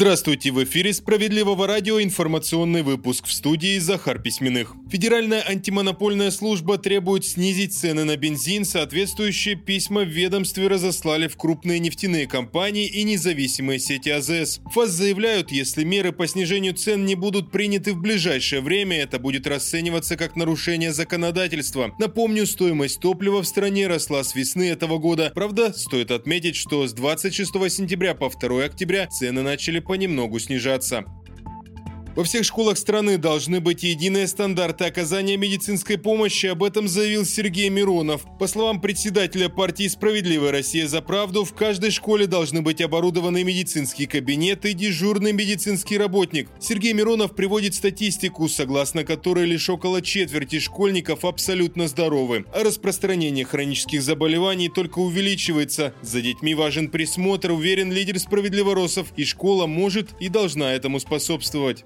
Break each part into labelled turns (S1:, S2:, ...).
S1: Здравствуйте, в эфире «Справедливого радио» информационный выпуск в студии Захар Письменных. Федеральная антимонопольная служба требует снизить цены на бензин, соответствующие письма в ведомстве разослали в крупные нефтяные компании и независимые сети АЗС. ФАС заявляют, если меры по снижению цен не будут приняты в ближайшее время, это будет расцениваться как нарушение законодательства. Напомню, стоимость топлива в стране росла с весны этого года. Правда, стоит отметить, что с 26 сентября по 2 октября цены начали понемногу снижаться. Во всех школах страны должны быть единые стандарты оказания медицинской помощи, об этом заявил Сергей Миронов. По словам председателя партии «Справедливая Россия за правду», в каждой школе должны быть оборудованы медицинские кабинеты и дежурный медицинский работник. Сергей Миронов приводит статистику, согласно которой лишь около четверти школьников абсолютно здоровы. А распространение хронических заболеваний только увеличивается. За детьми важен присмотр, уверен лидер «Справедливоросов», и школа может и должна этому способствовать.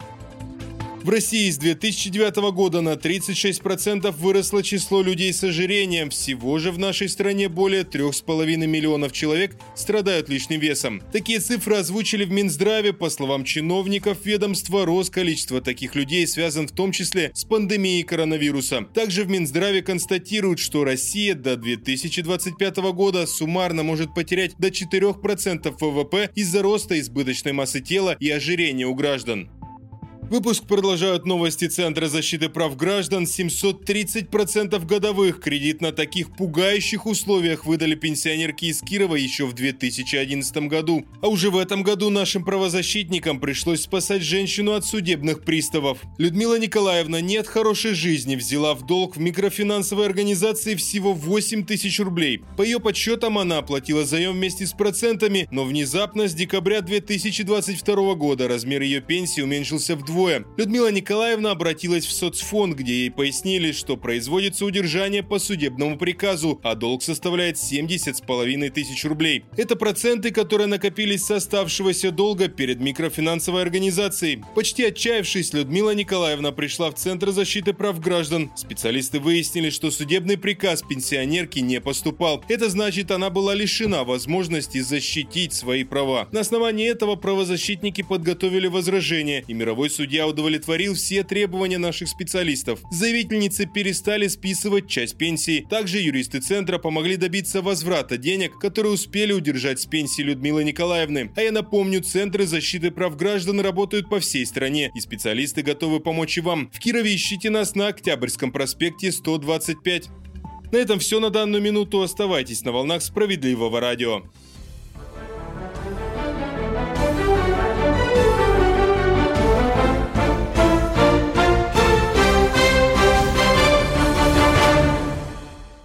S1: В России с 2009 года на 36% выросло число людей с ожирением. Всего же в нашей стране более 3,5 миллионов человек страдают лишним весом. Такие цифры озвучили в Минздраве. По словам чиновников ведомства, рост количества таких людей связан в том числе с пандемией коронавируса. Также в Минздраве констатируют, что Россия до 2025 года суммарно может потерять до 4% ВВП из-за роста избыточной массы тела и ожирения у граждан. Выпуск продолжают новости Центра защиты прав граждан. 730% годовых кредит на таких пугающих условиях выдали пенсионерки из Кирова еще в 2011 году. А уже в этом году нашим правозащитникам пришлось спасать женщину от судебных приставов. Людмила Николаевна не от хорошей жизни взяла в долг в микрофинансовой организации всего 8 тысяч рублей. По ее подсчетам она оплатила заем вместе с процентами, но внезапно с декабря 2022 года размер ее пенсии уменьшился вдвое вдвое. Людмила Николаевна обратилась в соцфонд, где ей пояснили, что производится удержание по судебному приказу, а долг составляет 70 с половиной тысяч рублей. Это проценты, которые накопились с оставшегося долга перед микрофинансовой организацией. Почти отчаявшись, Людмила Николаевна пришла в Центр защиты прав граждан. Специалисты выяснили, что судебный приказ пенсионерки не поступал. Это значит, она была лишена возможности защитить свои права. На основании этого правозащитники подготовили возражение, и мировой судья судья удовлетворил все требования наших специалистов. Заявительницы перестали списывать часть пенсии. Также юристы центра помогли добиться возврата денег, которые успели удержать с пенсии Людмилы Николаевны. А я напомню, центры защиты прав граждан работают по всей стране, и специалисты готовы помочь и вам. В Кирове ищите нас на Октябрьском проспекте 125. На этом все на данную минуту. Оставайтесь на волнах справедливого радио.